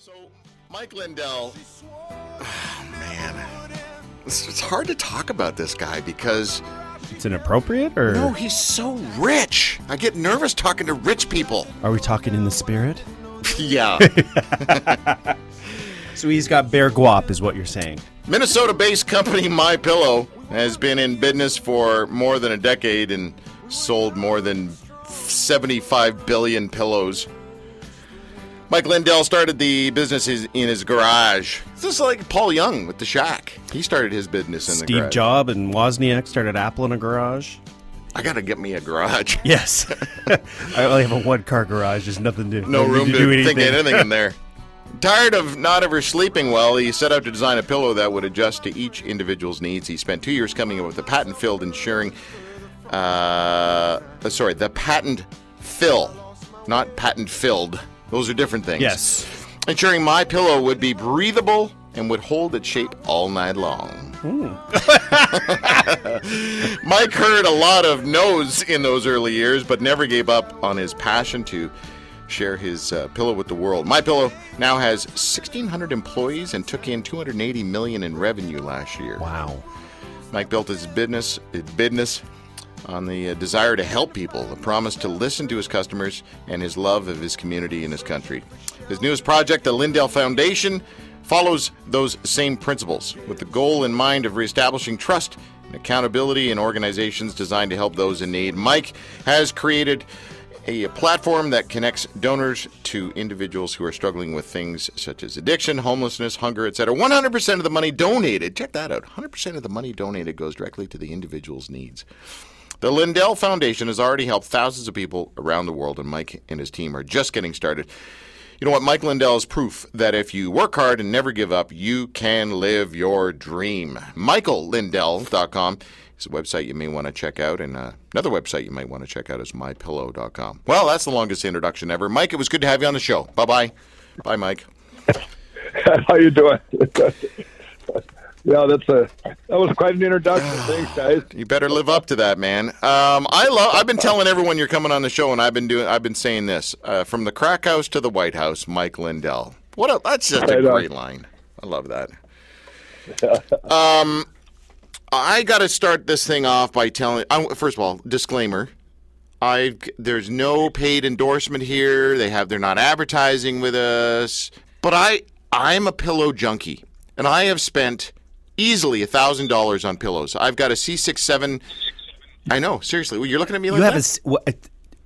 So, Mike Lindell, oh, man, it's, it's hard to talk about this guy because It's inappropriate, or no, he's so rich. I get nervous talking to rich people. are we talking in the spirit? yeah. So he's got bare guap, is what you're saying. Minnesota-based company My Pillow has been in business for more than a decade and sold more than 75 billion pillows. Mike Lindell started the business in his garage. This is like Paul Young with the Shack. He started his business in the garage. Steve garage. Jobs and Wozniak started Apple in a garage. I gotta get me a garage. Yes, I only have a one-car garage. There's nothing to No room to, do anything. think anything in there. Tired of not ever sleeping well, he set out to design a pillow that would adjust to each individual's needs. He spent two years coming up with a patent filled ensuring, uh, uh, sorry, the patent fill, not patent filled. Those are different things. Yes. Ensuring my pillow would be breathable and would hold its shape all night long. Mike heard a lot of no's in those early years, but never gave up on his passion to share his uh, pillow with the world. My Pillow now has 1,600 employees and took in 280 million in revenue last year. Wow. Mike built his business, his business on the uh, desire to help people, the promise to listen to his customers, and his love of his community and his country. His newest project, the Lindell Foundation, follows those same principles with the goal in mind of reestablishing trust and accountability in organizations designed to help those in need. Mike has created a platform that connects donors to individuals who are struggling with things such as addiction, homelessness, hunger, etc. 100% of the money donated, check that out, 100% of the money donated goes directly to the individual's needs. The Lindell Foundation has already helped thousands of people around the world, and Mike and his team are just getting started. You know what? Mike Lindell is proof that if you work hard and never give up, you can live your dream. MichaelLindell.com is a website you may want to check out, and uh, another website you might want to check out is MyPillow.com. Well, that's the longest introduction ever. Mike, it was good to have you on the show. Bye bye. Bye, Mike. How you doing? yeah, that's a that was quite an introduction. Thanks, guys. You better live up to that, man. Um, I love. I've been telling everyone you're coming on the show, and I've been doing. I've been saying this uh, from the crack house to the White House. Mike Lindell. What a that's just a great line. I love that. um, I got to start this thing off by telling. I, first of all, disclaimer. I there's no paid endorsement here. They have they're not advertising with us. But I I'm a pillow junkie, and I have spent easily a thousand dollars on pillows. I've got a C67. I know, seriously. You're looking at me like that. You have that. s- what,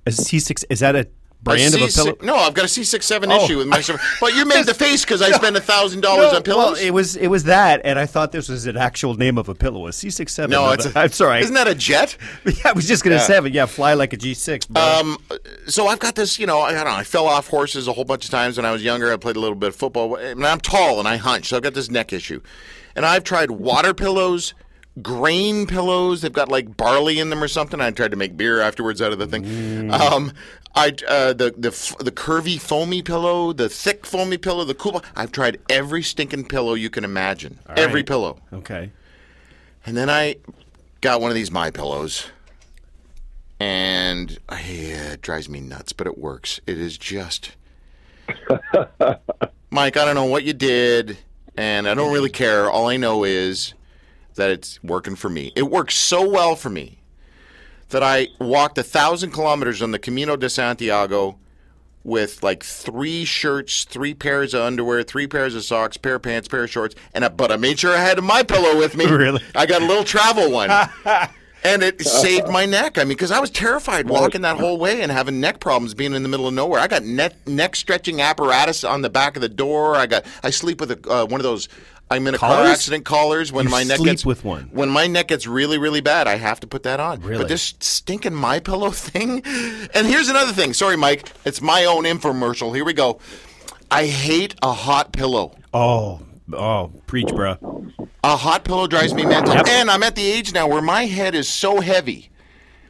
a C6. Is that a brand of a C6 pillow? No, I've got a C67 Oh. issue with my. But you made the face because I spent a thousand dollars on pillows. Well, it was it was that, and I thought this was an actual name of a pillow, a C67. no, No, it's. I'm sorry. Isn't that a jet? yeah, I was just gonna Yeah. say, but yeah, fly like a G6. Um, so I've got this, you know, I don't know. I fell off horses a whole bunch of times when I was younger. I played a little bit of football. And I'm tall and I hunch, so I've got this neck issue. And I've tried water pillows, grain pillows. They've got like barley in them or something. I tried to make beer afterwards out of the thing. Um, I uh, the the the curvy foamy pillow, the thick foamy pillow, the cool. I've tried every stinking pillow you can imagine. every right. pillow. okay. And then I got one of these My Pillows, and uh, it drives me nuts, but it works. It is just, Mike. I don't know what you did, and I don't really care. All I know is that it's working for me. It works so well for me that I walked a thousand kilometers on the Camino de Santiago with like three shirts, three pairs of underwear, three pairs of socks, pair of pants, pair of shorts, and I, but I made sure I had my pillow with me. Really? I got a little travel one. And it saved my neck. I mean, because I was terrified walking that whole way and having neck problems being in the middle of nowhere. I got neck neck stretching apparatus on the back of the door. I got I sleep with a, uh, one of those. I'm in a car accident collars when You my neck gets with one? When my neck gets really really bad, I have to put that on. Really? But this stinking my pillow thing. And here's another thing. Sorry, Mike. It's my own infomercial. Here we go. I hate a hot pillow. Oh, oh, preach, bro. A hot pillow drives me mental. Yep. And I'm at the age now where my head is so heavy.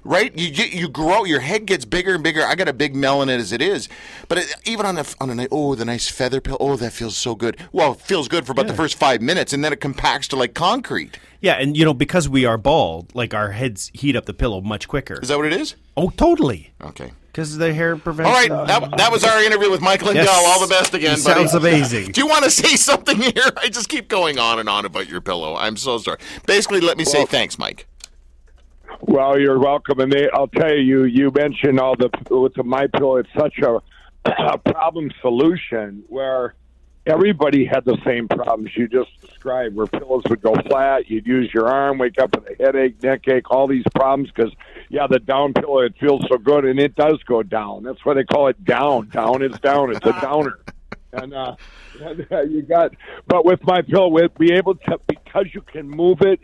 Right, you you you grow, your head gets bigger and bigger. I got a big melon as it is, but it, even on a on a oh the nice feather pillow, oh that feels so good. Well, it feels good for about the first five minutes, and then it compacts to like concrete. Yeah, and you know because we are bald, like our heads heat up the pillow much quicker. Is that what it is? Oh, totally. Okay. Because the hair prevention. All right, that, that was our interview with Mike Lindell. Yes. All the best again, He buddy. sounds amazing. Do you want to say something here? I just keep going on and on about your pillow. I'm so sorry. Basically, let me say thanks, Mike. Well, you're welcome. And they, I'll tell you, you mentioned all the with the my pillow. It's such a, a problem solution where everybody had the same problems you just described, where pillows would go flat. You'd use your arm, wake up with a headache, neck ache, all these problems because yeah, the down pillow it feels so good and it does go down. That's why they call it down. Down is down. It's a downer. And uh, and, uh, you got, but with my pillow, with be able to because you can move it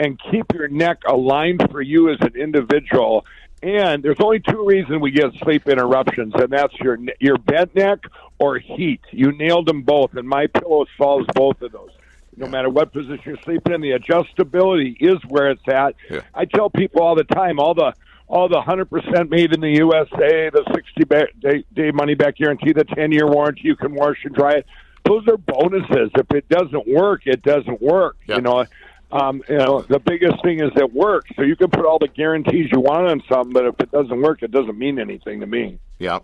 and keep your neck aligned for you as an individual. And there's only two reasons we get sleep interruptions, and that's your your bent neck or heat. You nailed them both, and my pillow solves both of those. No matter what position you're sleeping in, the adjustability is where it's at. Yeah. I tell people all the time, all the all the hundred percent made in the USA, the sixty ba- day, day money back guarantee, the ten year warranty, you can wash and dry it. Those are bonuses. If it doesn't work, it doesn't work. Yeah. You know, um, you know, the biggest thing is it works. So you can put all the guarantees you want on something, but if it doesn't work, it doesn't mean anything to me. Yeah.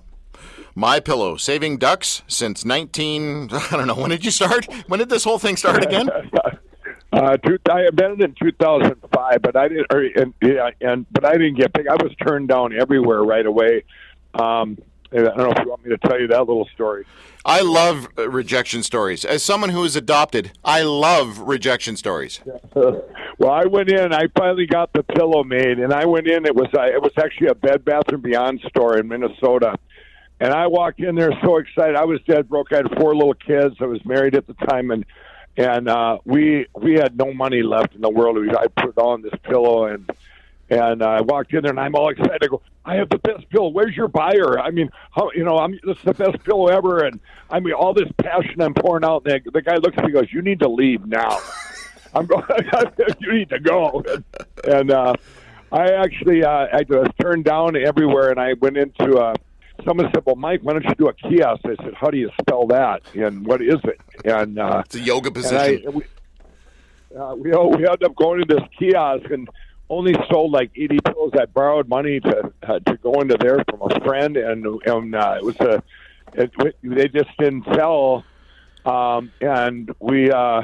My pillow, saving ducks since 19. I don't know. When did you start? When did this whole thing start again? Uh, two, I invented in 2005, but I didn't. Or, and, yeah, and but I didn't get picked. I was turned down everywhere right away. Um, I don't know if you want me to tell you that little story. I love uh, rejection stories. As someone who is adopted, I love rejection stories. well, I went in. I finally got the pillow made, and I went in. It was uh, it was actually a Bed Bath and Beyond store in Minnesota, and I walked in there so excited. I was dead broke. I had four little kids. I was married at the time, and and uh, we we had no money left in the world. I put on this pillow, and and uh, I walked in there, and I'm all excited. I go, I have the best pillow. Where's your buyer? I mean, how you know, I'm this is the best pillow ever, and I mean, all this passion I'm pouring out. And the, the guy looks at me, and goes, "You need to leave now." I'm going. you need to go. And, uh, I actually uh, I was turned down everywhere, and I went into. Uh, someone said, "Well, Mike, why don't you do a kiosk?" I said, "How do you spell that? And what is it?" And uh, It's a yoga position. I, we, uh, we we ended up going to this kiosk and only sold like 80 pills. I borrowed money to uh, to go into there from a friend, and and uh, it was a it, they just didn't sell. Um, and we uh,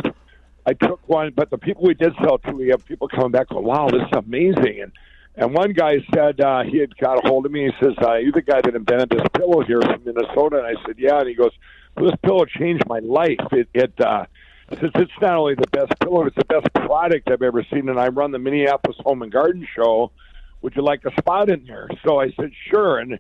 I took one, but the people we did sell to, we have people coming back going, "Wow, this is amazing!" And and one guy said uh, he had got a hold of me. He says, uh, "You're the guy that invented this pillow here from Minnesota." And I said, "Yeah." And he goes, well, "This pillow changed my life. It it uh, it's not only the best pillow, it's the best product I've ever seen. And I run the Minneapolis Home and Garden Show. Would you like a spot in there?" So I said, "Sure." And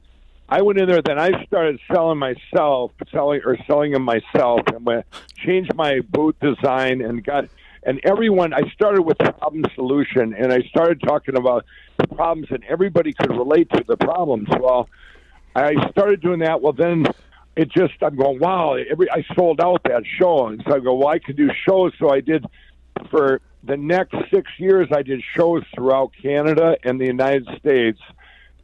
I went in there. Then I started selling myself, selling or selling them myself, and went, changed my booth design and got. And everyone, I started with problem solution, and I started talking about the problems, and everybody could relate to the problems. Well, I started doing that. Well, then it just I'm going, wow! Every I sold out that show, and so I go, well, I could do shows. So I did for the next six years. I did shows throughout Canada and the United States,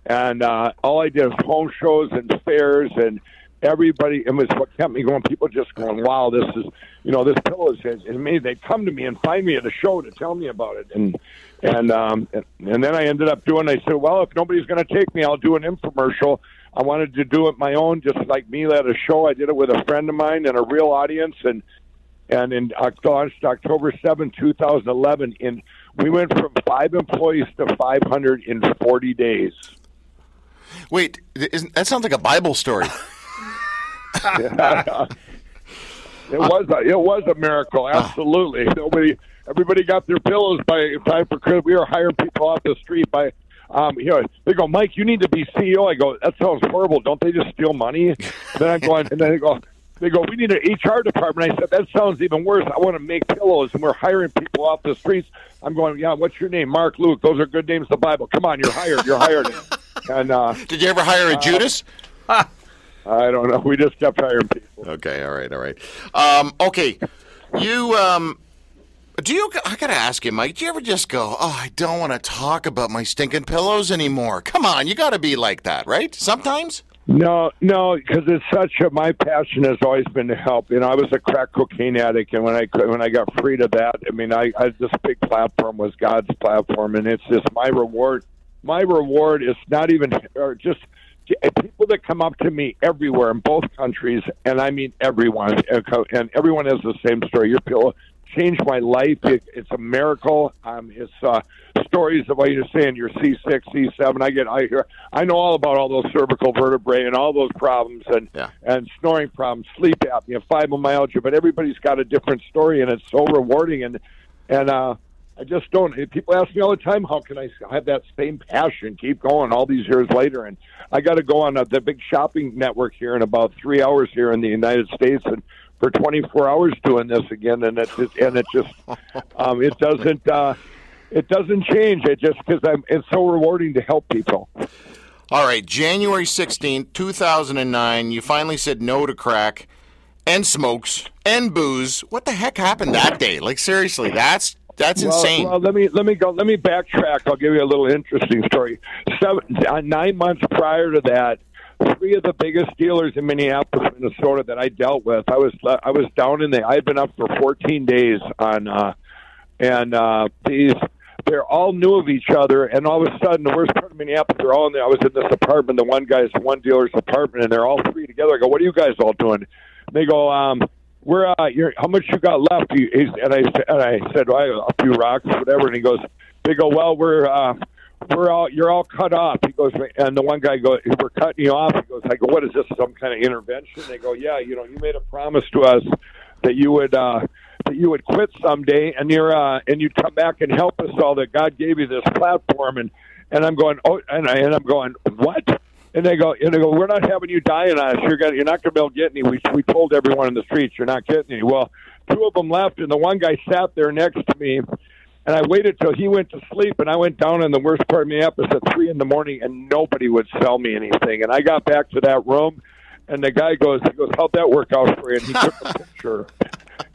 and uh, all I did was home shows and fairs and everybody it was what kept me going people just going wow this is you know this pillow is and me they'd come to me and find me at a show to tell me about it and and um and, then i ended up doing i said well if nobody's going to take me i'll do an infomercial i wanted to do it my own just like me at a show i did it with a friend of mine and a real audience and and in launched october 7 2011 and we went from five employees to 500 in 40 days Wait, isn't, that sounds like a Bible story. It was a, it was a miracle, ah. absolutely. Nobody, everybody got their pillows by time for Christmas. We were hiring people off the street by, um, you know, they go, Mike, you need to be CEO. I go, that sounds horrible. Don't they just steal money? And then I go, and then they go, they go, we need an HR department. I said, that sounds even worse. I want to make pillows, and we're hiring people off the streets. I'm going, yeah. What's your name? Mark, Luke. Those are good names in the Bible. Come on, you're hired. You're hired. And uh, Did you ever hire a Judas? I don't know. We just kept hiring people. Okay, all right, all right. Um, okay, you um, do you? I gotta ask you, Mike. Do you ever just go, "Oh, I don't want to talk about my stinking pillows anymore"? Come on, you got to be like that, right? Sometimes. No, no, because it's such a my passion has always been to help. You know, I was a crack cocaine addict, and when I when I got freed of that, I mean, I, I this big platform was God's platform, and it's just my reward. My reward is not even or just eh, people that come up to me everywhere in both countries, and I mean everyone, eh, and everyone has the same story. Your pillow changed my life. It, it's a miracle. Um, it's uh, stories of what you're saying. You're C6, C7. I get. I hear. I know all about all those cervical vertebrae and all those problems and Yeah. and snoring problems, sleep apnea, fibromyalgia. But everybody's got a different story, and it's so rewarding. And and uh, I just don't. People ask me all the time, how can I have that same passion, keep going all these years later? And I got to go on uh, the big shopping network here in about three hours here in the United States, and for 24 hours doing this again, and it just and it just um, it doesn't. Uh, it doesn't change. It just because I'm. It's so rewarding to help people. All right, January 16th, 2009, you finally said no to crack and smokes and booze. What the heck happened that day? Like seriously, that's that's Well, insane. Well, let me let me go. Let me backtrack. I'll give you a little interesting story. Seven, uh, nine months prior to that, three of the biggest dealers in Minneapolis, Minnesota, that I dealt with, I was I was down in the. I had been up for 14 days on, uh, and uh, these they're all knew of each other, and all of a sudden, the worst part of Minneapolis, they're all in there. I was in this apartment, the one guy's one dealer's apartment, and they're all three together. I go, "What are you guys all doing?" They go, um, "We're uh, you're, how much you got left?" He, he's, and I and I said, well, "I have a few rocks, whatever." And he goes, "They go, well, we're." Uh, we're all you're all cut off. He goes, and the one guy goes, "We're cutting you off." He goes, "I go, what is this? Some kind of intervention?" They go, "Yeah, you know, you made a promise to us that you would uh, that you would quit someday, and you're uh, and you'd come back and help us all. That God gave you this platform." And and I'm going, "Oh," and, I, and I'm going, "What?" And they go, and they go, "We're not having you dying on us. You're gonna, you're not gonna be able to get any." We we told everyone in the streets, "You're not getting any." Well, two of them left, and the one guy sat there next to me. And I waited till he went to sleep, and I went down in the worst part of Minneapolis at three in the morning, and nobody would sell me anything. And I got back to that room, and the guy goes, "He goes, how'd that work out for you?" And he took a picture.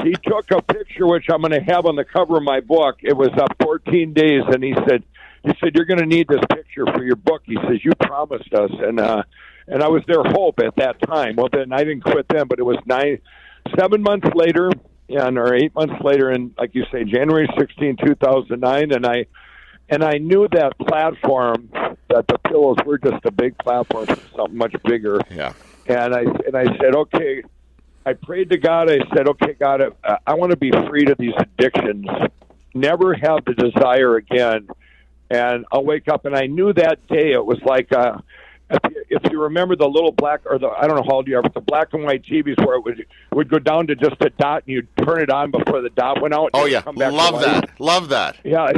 He took a picture, which I'm going to have on the cover of my book. It was up 14 days, and he said, "He said you're going to need this picture for your book." He says, "You promised us," and uh, and I was their hope at that time. Well, then I didn't quit then, but it was nine, seven months later and or eight months later, and like you say, January 16, 2009, and I and I knew that platform that the pillows were just a big platform for something much bigger. yeah. And I and I said, okay. I prayed to God. I said, okay, God, I, I want to be free to these addictions. Never have the desire again. And I'll wake up, and I knew that day it was like. Uh, if you, if you remember the little black or the I don't know how old you are, but the black and white TVs where it would would go down to just a dot and you'd turn it on before the dot went out. Oh yeah. come back to Love that. Love that. Yeah,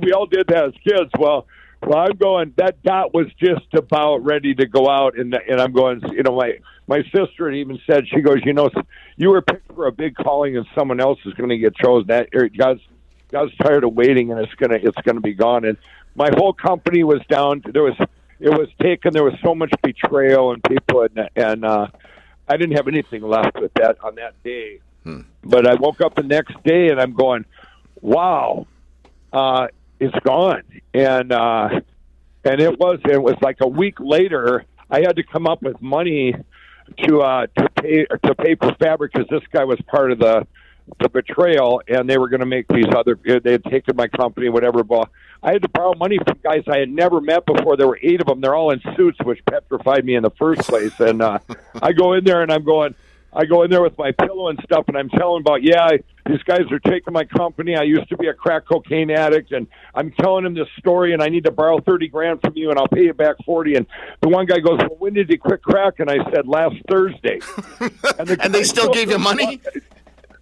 we all did that as kids. Well, well, I'm going. That dot was just about ready to go out, and and I'm going. You know, my my sister had even said she goes, you know, you were picked for a big calling, and someone else is going to get chosen. That or God's God's tired of waiting, and it's gonna it's gonna be gone. And my whole company was down. There was it was taken. There was so much betrayal, and people, and and uh, I didn't have anything left with that on that day. But I woke up the next day, and I'm going, wow uh, it's gone. And uh, and it was it was like a week later. I had to come up with money to uh, to pay to pay for fabric because this guy was part of the the betrayal, and they were going to make these other. They had taken my company, whatever. But I had to borrow money from guys I had never met before. There were eight of them. They're all in suits, which petrified me in the first place. And uh, I go in there and I'm going. I go in there with my pillow and stuff, and I'm telling about, yeah, I, these guys are taking my company. I used to be a crack cocaine addict, and I'm telling them this story, and I need to borrow thirty grand from you, and I'll pay you back forty. And the one guy goes, "Well, when did he quit crack?" And I said, "Last Thursday." And, the And they still gave you money?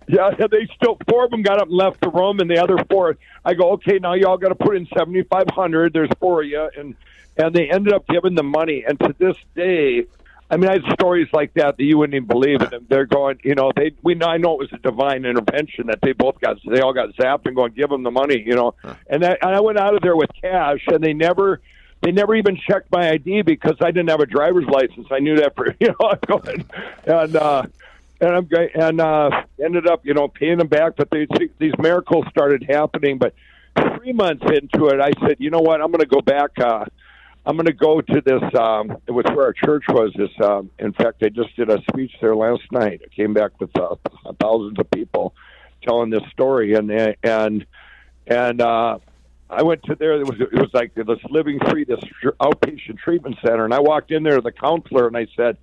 Yeah, they still four of them got up and left the room, and the other four. I go, okay, now y'all got to put in seventy five hundred. There's four of you, and and they ended up giving the money. And to this day, I mean, I had stories like that that you wouldn't even believe. And they're going, you know, they we know I know it was a divine intervention that they both got. They all got zapped and going, give them the money, you know. And, that, and I went out of there with cash, and they never. They never even checked my ID because I didn't have a driver's license. I knew that for you know. I'm going, and uh, and I'm great, and uh, ended up, you know, paying them back. But they, these miracles started happening. But three months into it, I said, you know what? I'm going to go back. Uh, I'm going to go to this. Um, it was where our church was. This, um, in fact, I just did a speech there last night. I came back with uh, thousands of people telling this story, and and and uh, I went to there. It was it was like this Living Free, this outpatient treatment center, and I walked in there the counselor, and I said,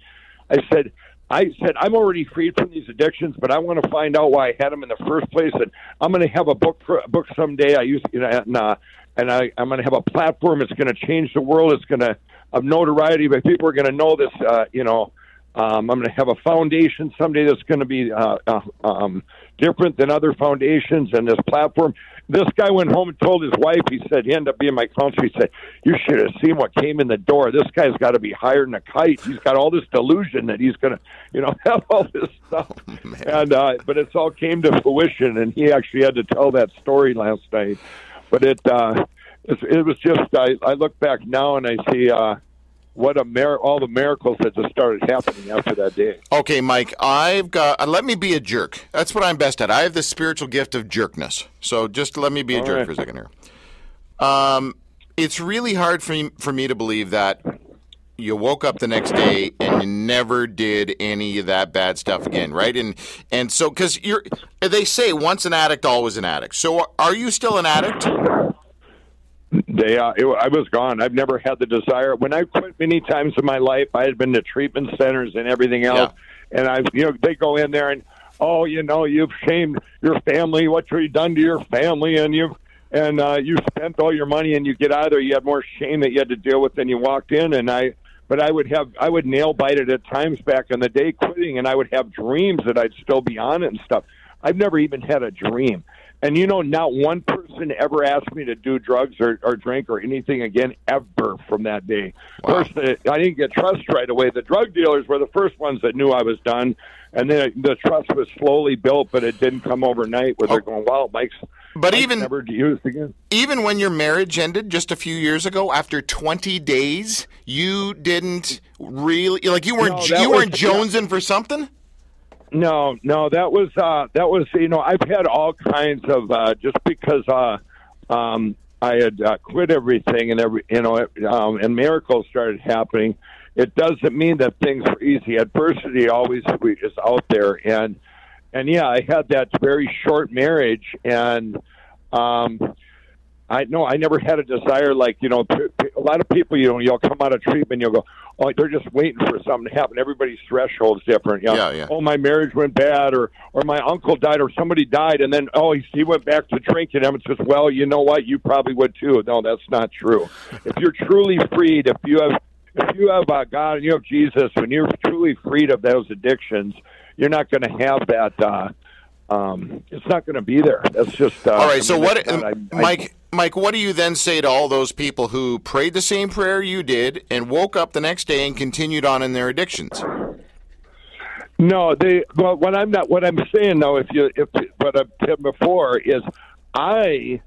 I said. I said I'm already freed from these addictions, but I want to find out why I had them in the first place, and I'm going to have a book for, a book someday. I use you know, and, uh, and I, I'm going to have a platform. It's going to change the world. It's going to have notoriety, but people are going to know this. Uh, you know, um, I'm going to have a foundation someday that's going to be uh, uh, um, different than other foundations and this platform. This guy went home and told his wife, he said, he ended up being my counselor. He said, You should have seen what came in the door. This guy's got to be higher than a kite. He's got all this delusion that he's going to, you know, have all this stuff. Oh, and, uh, but it's all came to fruition, and he actually had to tell that story last night. But it, uh, it, it was just, I, I look back now and I see, uh, what a mir- all the miracles that just started happening after that day. Okay, Mike, I've got. Uh, let me be a jerk. That's what I'm best at. I have the spiritual gift of jerkness. So just let me be a all jerk right. for a second here. Um, it's really hard for me, for me to believe that you woke up the next day and you never did any of that bad stuff again, right? And and so because you're, they say once an addict, always an addict. So are you still an addict? They, uh, it, I was gone. I've never had the desire. When I quit many times in my life, I had been to treatment centers and everything else, yeah. and I, you know, they go in there and, oh, you know, you've shamed your family. What you done to your family, and you've and uh, you spent all your money, and you get out of there. You had more shame that you had to deal with than you walked in, and I. But I would have, I would nail bite it at times back in the day quitting, and I would have dreams that I'd still be on it and stuff. I've never even had a dream. And you know, not one person ever asked me to do drugs or, or drink or anything again ever from that day. Wow. Course, I didn't get trust right away. The drug dealers were the first ones that knew I was done, and then the trust was slowly built, but it didn't come overnight. Where they're oh. going, "Wow, Mike's." But Mike's even never used again. Even when your marriage ended just a few years ago, after twenty days, you didn't really like you weren't no, you weren't jonesing for something. No, no, that was uh, that was you know I've had all kinds of uh, just because uh, um, I had uh, quit everything and every you know um, and miracles started happening. It doesn't mean that things were easy. Adversity always is out there, and and yeah, I had that very short marriage, and um, I no, I never had a desire like you know. A lot of people, you know, you'll come out of treatment, you'll go, oh, they're just waiting for something to happen. Everybody's threshold's different. You know? Yeah, yeah. Oh, my marriage went bad, or or my uncle died, or somebody died, and then oh, he, he went back to drinking. And it's just well, you know what? You probably would too. No, that's not true. if you're truly freed, if you have if you have uh, God and you have Jesus, when you're truly freed of those addictions, you're not going to have that. Uh, um, it's not going to be there. That's just uh, all right. I mean, so what, not, I, Mike? Mike, what do you then say to all those people who prayed the same prayer you did and woke up the next day and continued on in their addictions? No, they. Well, what I'm not. What I'm saying though, if you, if what I've said before is, I,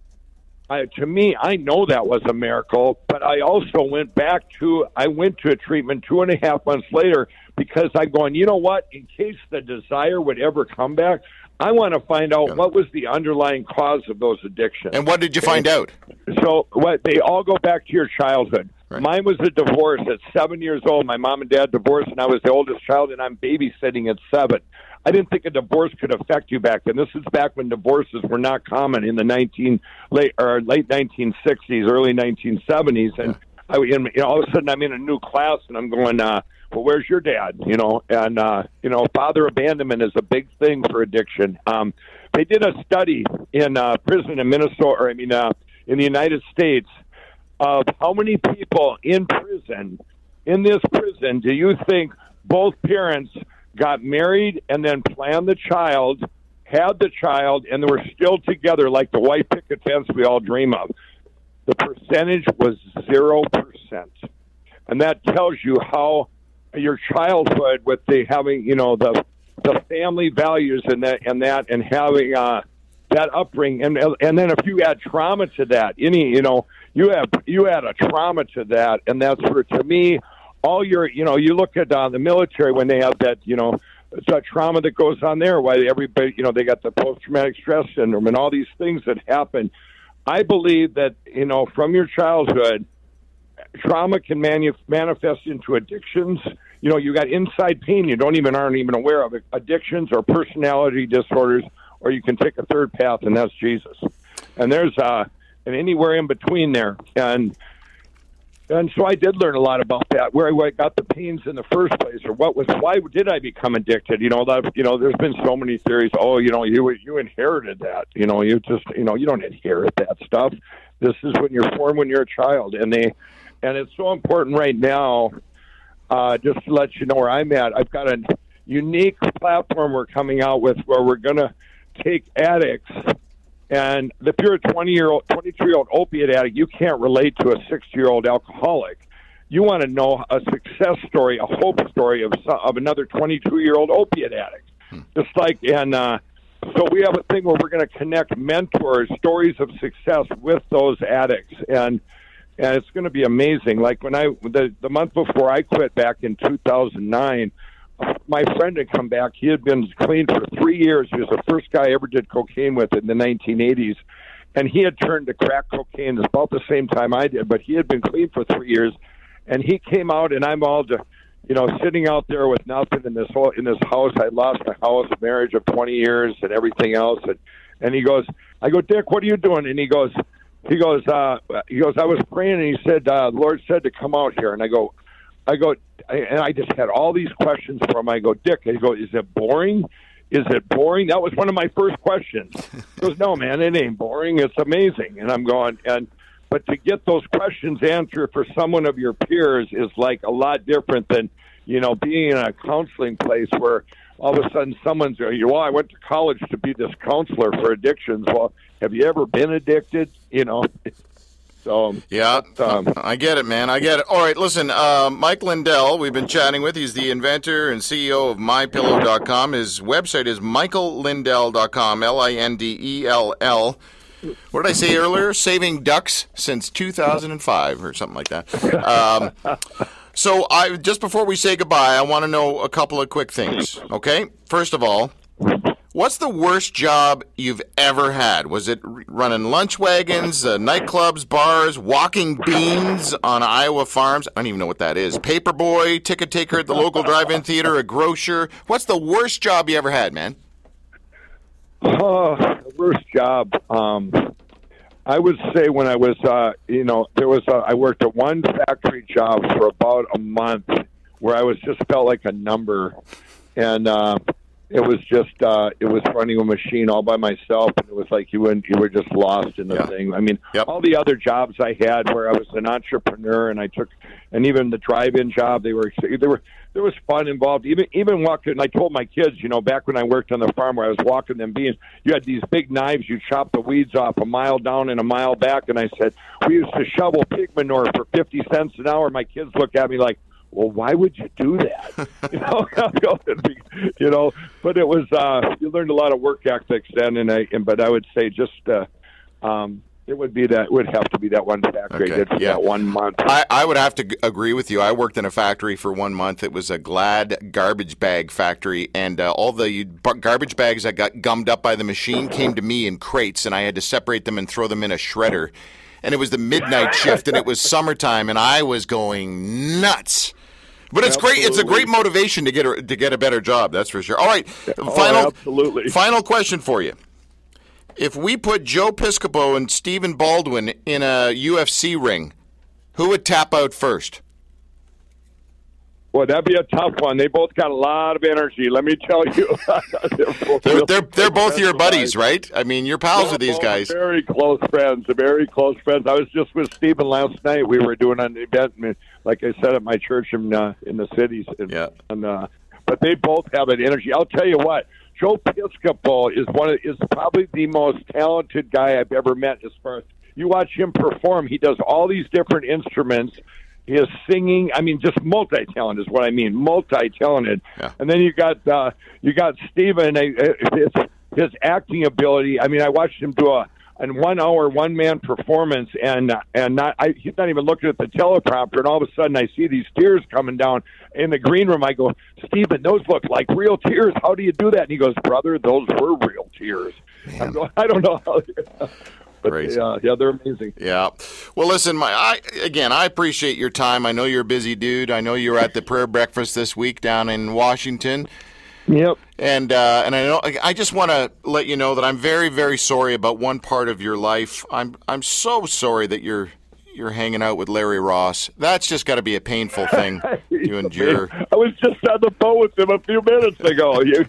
I, to me, I know that was a miracle, but I also went back to. I went to a treatment two and a half months later because I'm going. You know what? In case the desire would ever come back, I want to find out what was the underlying cause of those addictions. And what did you find out? So, what they all go back to your childhood. Right. Mine was a divorce at seven years old. My mom and dad divorced, and I was the oldest child, and I'm babysitting at seven. I didn't think a divorce could affect you back then. This is back when divorces were not common in the nineteen late or late nineteen sixties, early nineteen seventies, and yeah. I, you know, all of a sudden I'm in a new class, and I'm going. uh well, where's your dad? You know, and uh, you know, father abandonment is a big thing for addiction. Um, they did a study in uh, prison in Minnesota, or I mean, uh, in the United States, of how many people in prison, in this prison, do you think both parents got married and then planned the child, had the child, and they were still together like the white picket fence we all dream of? The percentage was zero percent, and that tells you how your childhood with the having you know the the family values and that and that and having uh that upbringing. And and then if you add trauma to that any you know you have you add a trauma to that and that's where to me all your you know you look at uh, the military when they have that you know the trauma that goes on there why everybody you know they got the post traumatic stress syndrome and all these things that happen i believe that you know from your childhood trauma can manu- manifest into addictions. You know, you got inside pain you don't even aren't even aware of addictions or personality disorders, or you can take a third path, and that's Jesus. And there's uh, and anywhere in between there. And and so I did learn a lot about that, where I got the pains in the first place, or what was why did I become addicted? You know, that you know, there's been so many theories. Oh, you know, you you inherited that. You know, you just you know, you don't inherit that stuff. This is when you're formed when you're a child, and they, and it's so important right now. Uh, just to let you know where I'm at, I've got a unique platform we're coming out with where we're to take addicts and if you're a 20 year old, 23 year old opiate addict, you can't relate to a 60 year old alcoholic. You want to know a success story, a hope story of of another 22 year old opiate addict. Hmm. Just like and uh, so we have a thing where we're going to connect mentors, stories of success with those addicts, and and it's going to be amazing. Like when I the the month before I quit back in 2009 my friend had come back. He had been clean for three years. He was the first guy I ever did cocaine with in the 1980s. And he had turned to crack cocaine about the same time I did, but he had been clean for three years. And he came out, and I'm all, you know, sitting out there with nothing in this whole in this house. I lost my house, marriage of 20 years, and everything else. And and he goes, I go, Dick, what are you doing? And he goes, he goes, uh, he goes, I was praying, and he said, uh, the Lord said to come out here. And I go, I go, and I just had all these questions for him. I go, Dick, I go, is it boring? Is it boring? That was one of my first questions. He goes, no, man, it ain't boring. It's amazing. And I'm going, and but to get those questions answered for someone of your peers is like a lot different than you know being in a counseling place where all of a sudden someone's well i went to college to be this counselor for addictions well have you ever been addicted you know so yeah, um, I get it, man. I get it. All right, listen, uh, Mike Lindell, we've been chatting with. He's the inventor and CEO of MyPillow.com. His website is michaellindell.com. L I N D E L L. What did I say earlier? Saving ducks since 2005 or something like that. Um, so I just before we say goodbye, I want to know a couple of quick things. Okay, first of all. What's the worst job you've ever had? Was it running lunch wagons, uh, nightclubs, bars, walking beans on Iowa farms? I don't even know what that is. Paperboy, ticket taker at the local drive-in theater, a grocer. What's the worst job you ever had, man? Oh, the worst job. Um, I would say when I was, uh, you know, there was a, I worked at one factory job for about a month where I was just felt like a number, and. Uh, it was just uh it was running a machine all by myself and it was like you went you were just lost in the yeah. thing i mean yep. all the other jobs i had where i was an entrepreneur and i took and even the drive in job they were there were there was fun involved even even walking i told my kids you know back when i worked on the farm where i was walking them beans you had these big knives you chop the weeds off a mile down and a mile back and i said we used to shovel pig manure for fifty cents an hour my kids look at me like well, why would you do that? you know, you know. But it was uh, you learned a lot of work ethics then, and I. And, but I would say just uh, um, it would be that it would have to be that one factory okay. did for yeah. that one month. I, I would have to agree with you. I worked in a factory for one month. It was a Glad garbage bag factory, and uh, all the garbage bags that got gummed up by the machine came to me in crates, and I had to separate them and throw them in a shredder. And it was the midnight shift, and it was summertime, and I was going nuts. But it's absolutely. great. It's a great motivation to get a, to get a better job. That's for sure. All right, oh, final absolutely. Final question for you: If we put Joe Piscopo and Stephen Baldwin in a UFC ring, who would tap out first? Well, that'd be a tough one. They both got a lot of energy. Let me tell you, they're, they're, they're, they're both your buddies, right? I mean, you're pals with these guys. Very close friends. Very close friends. I was just with Stephen last night. We were doing an event, like I said, at my church in uh, in the cities. And, yeah. And, uh, but they both have an energy. I'll tell you what. Joe Piscopo is one of, is probably the most talented guy I've ever met. As far as you watch him perform, he does all these different instruments He his singing. I mean, just multi-talented is what I mean, multi-talented. Yeah. And then you got uh, you got Stephen. His his acting ability. I mean, I watched him do a an one hour one man performance and and not I, he's not even looking at the teleprompter and all of a sudden I see these tears coming down in the green room I go Stephen those look like real tears how do you do that and he goes brother those were real tears I'm going, I don't know how but yeah, yeah, they're amazing. Yeah. Well, listen, my I again, I appreciate your time. I know you're a busy dude. I know you were at the prayer breakfast this week down in Washington. Yep. And uh, and I know I just want to let you know that I'm very very sorry about one part of your life. I'm I'm so sorry that you're you're hanging out with Larry Ross. That's just got to be a painful thing to endure. I was just on the phone with him a few minutes ago. You,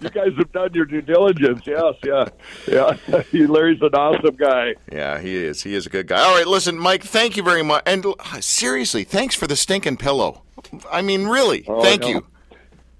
you guys have done your due diligence. Yes, yeah, yeah. Larry's an awesome guy. Yeah, he is. He is a good guy. All right, listen, Mike. Thank you very much. And uh, seriously, thanks for the stinking pillow. I mean, really, Oh, thank no. you.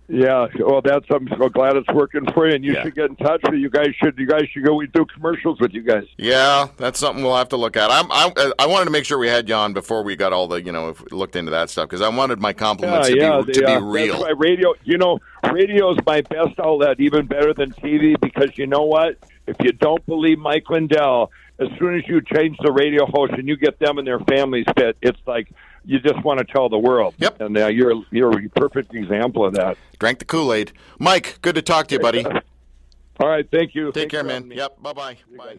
Yeah, well, that's I'm so glad it's working for you, and you Yeah. should get in touch with you guys. Should you guys should go? We do commercials with you guys. Yeah, that's something we'll have to look at. I'm, I, I wanted to make sure we had you on before we got all the, you know, looked into that stuff because I wanted my compliments to, be, the, to uh, be real. Why radio. You know, radio is my best outlet, even better than TV, because you know what? If you don't believe Mike Lindell, as soon as you change the radio host and you get them and their families fit, it's like you just want to tell the world. Yep. And uh, you're you're a perfect example of that. Drank the Kool Aid. Mike, good to talk to you, buddy. All right, thank you. Take Thanks care, man. Yep. Bye-bye. Bye.